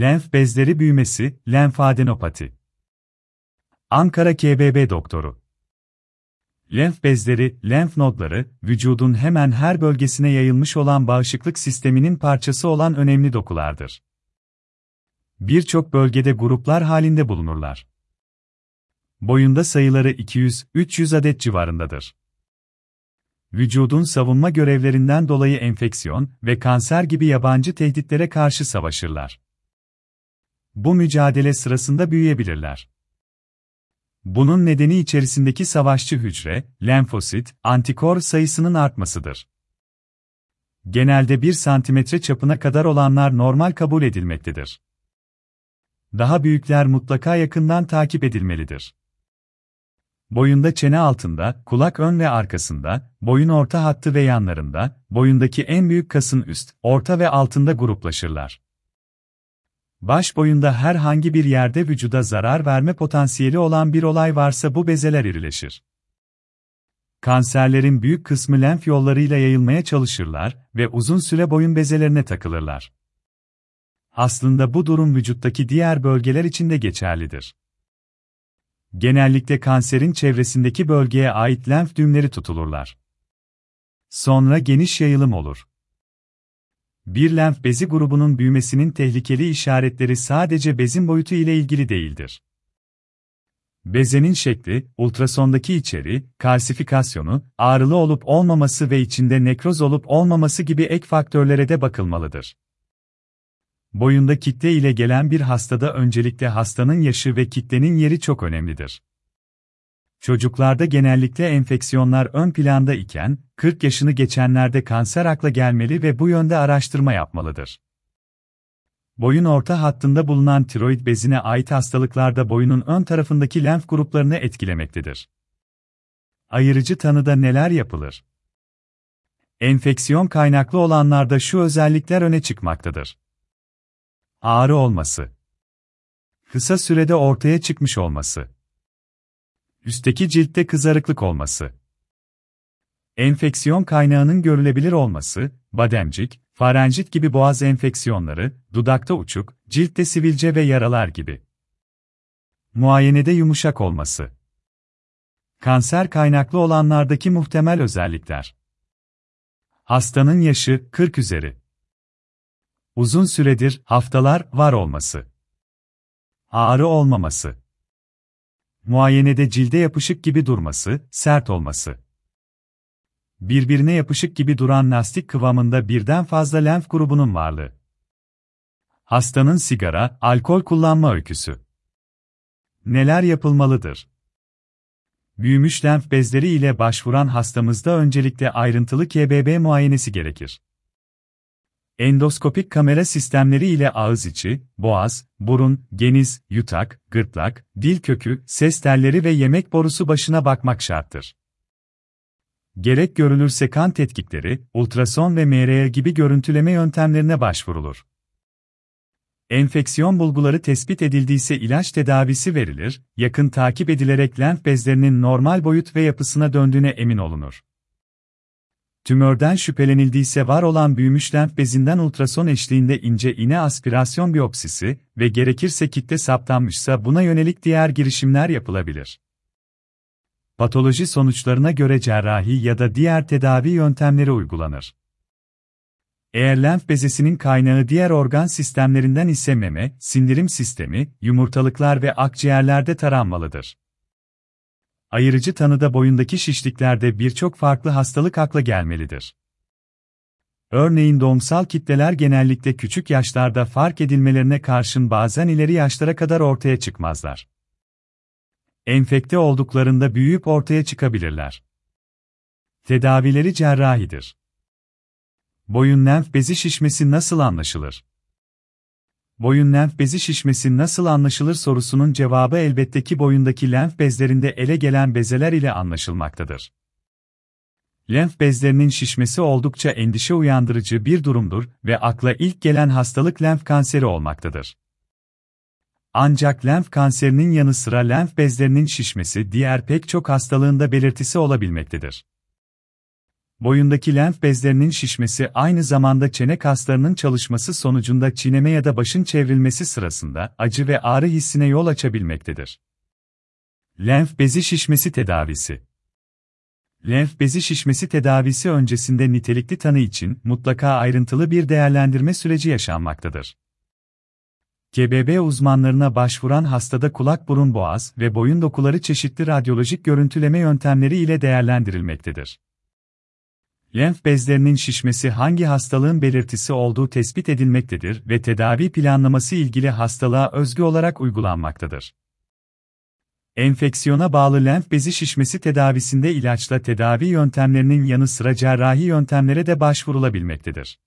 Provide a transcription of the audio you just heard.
Lenf bezleri büyümesi, lenfadenopati. Ankara KBB doktoru. Lenf bezleri, lenf nodları, vücudun hemen her bölgesine yayılmış olan bağışıklık sisteminin parçası olan önemli dokulardır. Birçok bölgede gruplar halinde bulunurlar. Boyunda sayıları 200-300 adet civarındadır. Vücudun savunma görevlerinden dolayı enfeksiyon ve kanser gibi yabancı tehditlere karşı savaşırlar. Bu mücadele sırasında büyüyebilirler. Bunun nedeni içerisindeki savaşçı hücre, lenfosit, antikor sayısının artmasıdır. Genelde 1 santimetre çapına kadar olanlar normal kabul edilmektedir. Daha büyükler mutlaka yakından takip edilmelidir. Boyunda çene altında, kulak ön ve arkasında, boyun orta hattı ve yanlarında, boyundaki en büyük kasın üst, orta ve altında gruplaşırlar. Baş boyunda herhangi bir yerde vücuda zarar verme potansiyeli olan bir olay varsa bu bezeler irileşir. Kanserlerin büyük kısmı lenf yollarıyla yayılmaya çalışırlar ve uzun süre boyun bezelerine takılırlar. Aslında bu durum vücuttaki diğer bölgeler için de geçerlidir. Genellikle kanserin çevresindeki bölgeye ait lenf düğümleri tutulurlar. Sonra geniş yayılım olur. Bir lenf bezi grubunun büyümesinin tehlikeli işaretleri sadece bezin boyutu ile ilgili değildir. Bezenin şekli, ultrasondaki içeri, kalsifikasyonu, ağrılı olup olmaması ve içinde nekroz olup olmaması gibi ek faktörlere de bakılmalıdır. Boyunda kitle ile gelen bir hastada öncelikle hastanın yaşı ve kitlenin yeri çok önemlidir. Çocuklarda genellikle enfeksiyonlar ön planda iken, 40 yaşını geçenlerde kanser akla gelmeli ve bu yönde araştırma yapmalıdır. Boyun orta hattında bulunan tiroid bezine ait hastalıklarda boyunun ön tarafındaki lenf gruplarını etkilemektedir. Ayırıcı tanıda neler yapılır? Enfeksiyon kaynaklı olanlarda şu özellikler öne çıkmaktadır. Ağrı olması. Kısa sürede ortaya çıkmış olması. Üstteki ciltte kızarıklık olması. Enfeksiyon kaynağının görülebilir olması, bademcik, farenjit gibi boğaz enfeksiyonları, dudakta uçuk, ciltte sivilce ve yaralar gibi. Muayenede yumuşak olması. Kanser kaynaklı olanlardaki muhtemel özellikler. Hastanın yaşı 40 üzeri. Uzun süredir haftalar var olması. Ağrı olmaması. Muayenede cilde yapışık gibi durması, sert olması. Birbirine yapışık gibi duran lastik kıvamında birden fazla lenf grubunun varlığı. Hastanın sigara, alkol kullanma öyküsü. Neler yapılmalıdır? Büyümüş lenf bezleri ile başvuran hastamızda öncelikle ayrıntılı KBB muayenesi gerekir. Endoskopik kamera sistemleri ile ağız içi, boğaz, burun, geniz, yutak, gırtlak, dil kökü, ses telleri ve yemek borusu başına bakmak şarttır. Gerek görülürse kan tetkikleri, ultrason ve MR gibi görüntüleme yöntemlerine başvurulur. Enfeksiyon bulguları tespit edildiyse ilaç tedavisi verilir, yakın takip edilerek lenf bezlerinin normal boyut ve yapısına döndüğüne emin olunur. Tümörden şüphelenildiyse var olan büyümüş lenf bezinden ultrason eşliğinde ince iğne aspirasyon biyopsisi ve gerekirse kitle saptanmışsa buna yönelik diğer girişimler yapılabilir. Patoloji sonuçlarına göre cerrahi ya da diğer tedavi yöntemleri uygulanır. Eğer lenf bezesinin kaynağı diğer organ sistemlerinden ise meme, sindirim sistemi, yumurtalıklar ve akciğerlerde taranmalıdır. Ayırıcı tanıda boyundaki şişliklerde birçok farklı hastalık akla gelmelidir. Örneğin doğumsal kitleler genellikle küçük yaşlarda fark edilmelerine karşın bazen ileri yaşlara kadar ortaya çıkmazlar. Enfekte olduklarında büyüyüp ortaya çıkabilirler. Tedavileri cerrahidir. Boyun lenf bezi şişmesi nasıl anlaşılır? Boyun lenf bezi şişmesi nasıl anlaşılır sorusunun cevabı elbette ki boyundaki lenf bezlerinde ele gelen bezeler ile anlaşılmaktadır. Lenf bezlerinin şişmesi oldukça endişe uyandırıcı bir durumdur ve akla ilk gelen hastalık lenf kanseri olmaktadır. Ancak lenf kanserinin yanı sıra lenf bezlerinin şişmesi diğer pek çok hastalığında belirtisi olabilmektedir. Boyundaki lenf bezlerinin şişmesi aynı zamanda çene kaslarının çalışması sonucunda çiğneme ya da başın çevrilmesi sırasında acı ve ağrı hissine yol açabilmektedir. Lenf bezi şişmesi tedavisi Lenf bezi şişmesi tedavisi öncesinde nitelikli tanı için mutlaka ayrıntılı bir değerlendirme süreci yaşanmaktadır. GBB uzmanlarına başvuran hastada kulak burun boğaz ve boyun dokuları çeşitli radyolojik görüntüleme yöntemleri ile değerlendirilmektedir. Lenf bezlerinin şişmesi hangi hastalığın belirtisi olduğu tespit edilmektedir ve tedavi planlaması ilgili hastalığa özgü olarak uygulanmaktadır. Enfeksiyona bağlı lenf bezi şişmesi tedavisinde ilaçla tedavi yöntemlerinin yanı sıra cerrahi yöntemlere de başvurulabilmektedir.